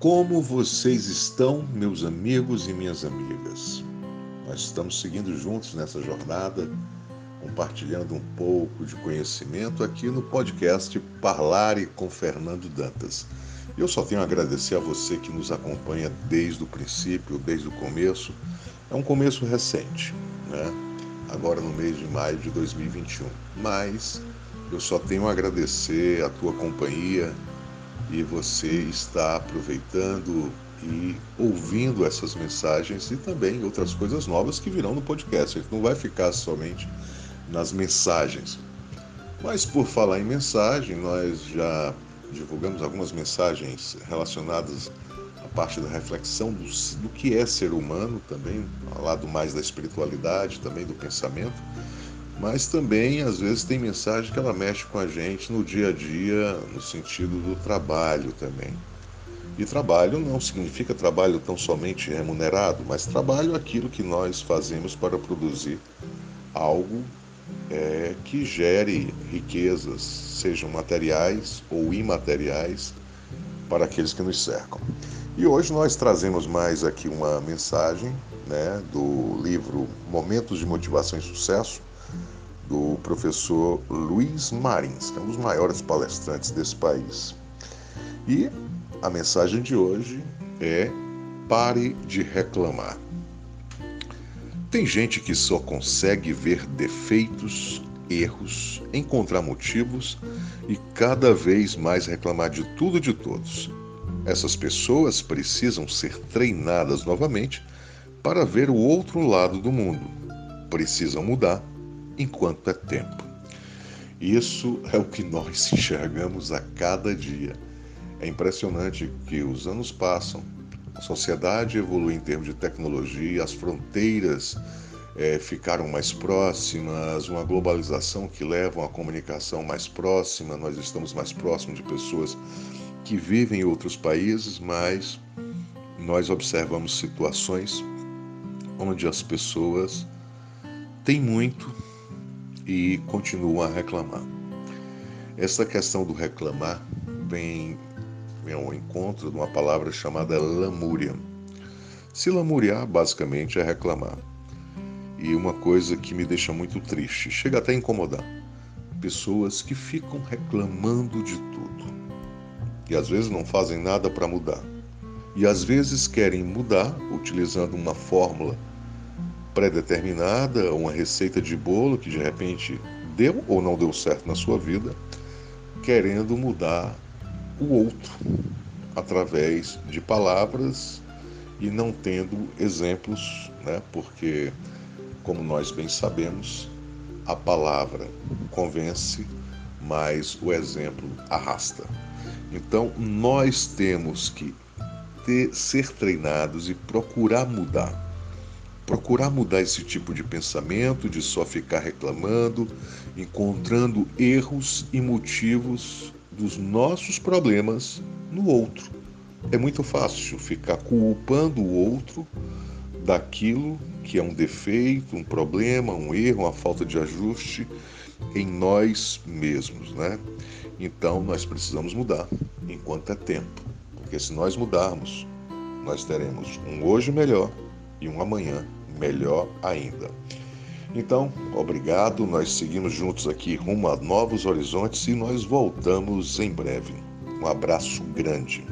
Como vocês estão, meus amigos e minhas amigas? Nós estamos seguindo juntos nessa jornada, compartilhando um pouco de conhecimento aqui no podcast Parlare com Fernando Dantas. Eu só tenho a agradecer a você que nos acompanha desde o princípio, desde o começo. É um começo recente, né? Agora no mês de maio de 2021. Mas eu só tenho a agradecer a tua companhia, e você está aproveitando e ouvindo essas mensagens e também outras coisas novas que virão no podcast. A gente não vai ficar somente nas mensagens. Mas por falar em mensagem, nós já divulgamos algumas mensagens relacionadas à parte da reflexão do, do que é ser humano também, ao lado mais da espiritualidade, também do pensamento mas também às vezes tem mensagem que ela mexe com a gente no dia a dia, no sentido do trabalho também. E trabalho não significa trabalho tão somente remunerado, mas trabalho aquilo que nós fazemos para produzir algo é, que gere riquezas, sejam materiais ou imateriais, para aqueles que nos cercam. E hoje nós trazemos mais aqui uma mensagem né, do livro Momentos de Motivação e Sucesso, do professor Luiz Marins, que é um dos maiores palestrantes desse país. E a mensagem de hoje é: pare de reclamar. Tem gente que só consegue ver defeitos, erros, encontrar motivos e cada vez mais reclamar de tudo e de todos. Essas pessoas precisam ser treinadas novamente para ver o outro lado do mundo. Precisam mudar enquanto é tempo. Isso é o que nós enxergamos a cada dia. É impressionante que os anos passam, a sociedade evolui em termos de tecnologia, as fronteiras é, ficaram mais próximas, uma globalização que leva a comunicação mais próxima, nós estamos mais próximos de pessoas que vivem em outros países, mas nós observamos situações onde as pessoas têm muito e continuam a reclamar. Essa questão do reclamar vem, vem ao encontro de uma palavra chamada lamúria. Se lamuriar, basicamente, é reclamar. E uma coisa que me deixa muito triste, chega até a incomodar. Pessoas que ficam reclamando de tudo. E às vezes não fazem nada para mudar. E às vezes querem mudar utilizando uma fórmula pré-determinada, uma receita de bolo que de repente deu ou não deu certo na sua vida, querendo mudar o outro através de palavras e não tendo exemplos, né? Porque como nós bem sabemos, a palavra convence, mas o exemplo arrasta. Então, nós temos que ter, ser treinados e procurar mudar procurar mudar esse tipo de pensamento, de só ficar reclamando, encontrando erros e motivos dos nossos problemas no outro. É muito fácil ficar culpando o outro daquilo que é um defeito, um problema, um erro, uma falta de ajuste em nós mesmos, né? Então nós precisamos mudar enquanto é tempo, porque se nós mudarmos, nós teremos um hoje melhor e um amanhã melhor ainda. Então, obrigado. Nós seguimos juntos aqui rumo a novos horizontes e nós voltamos em breve. Um abraço grande.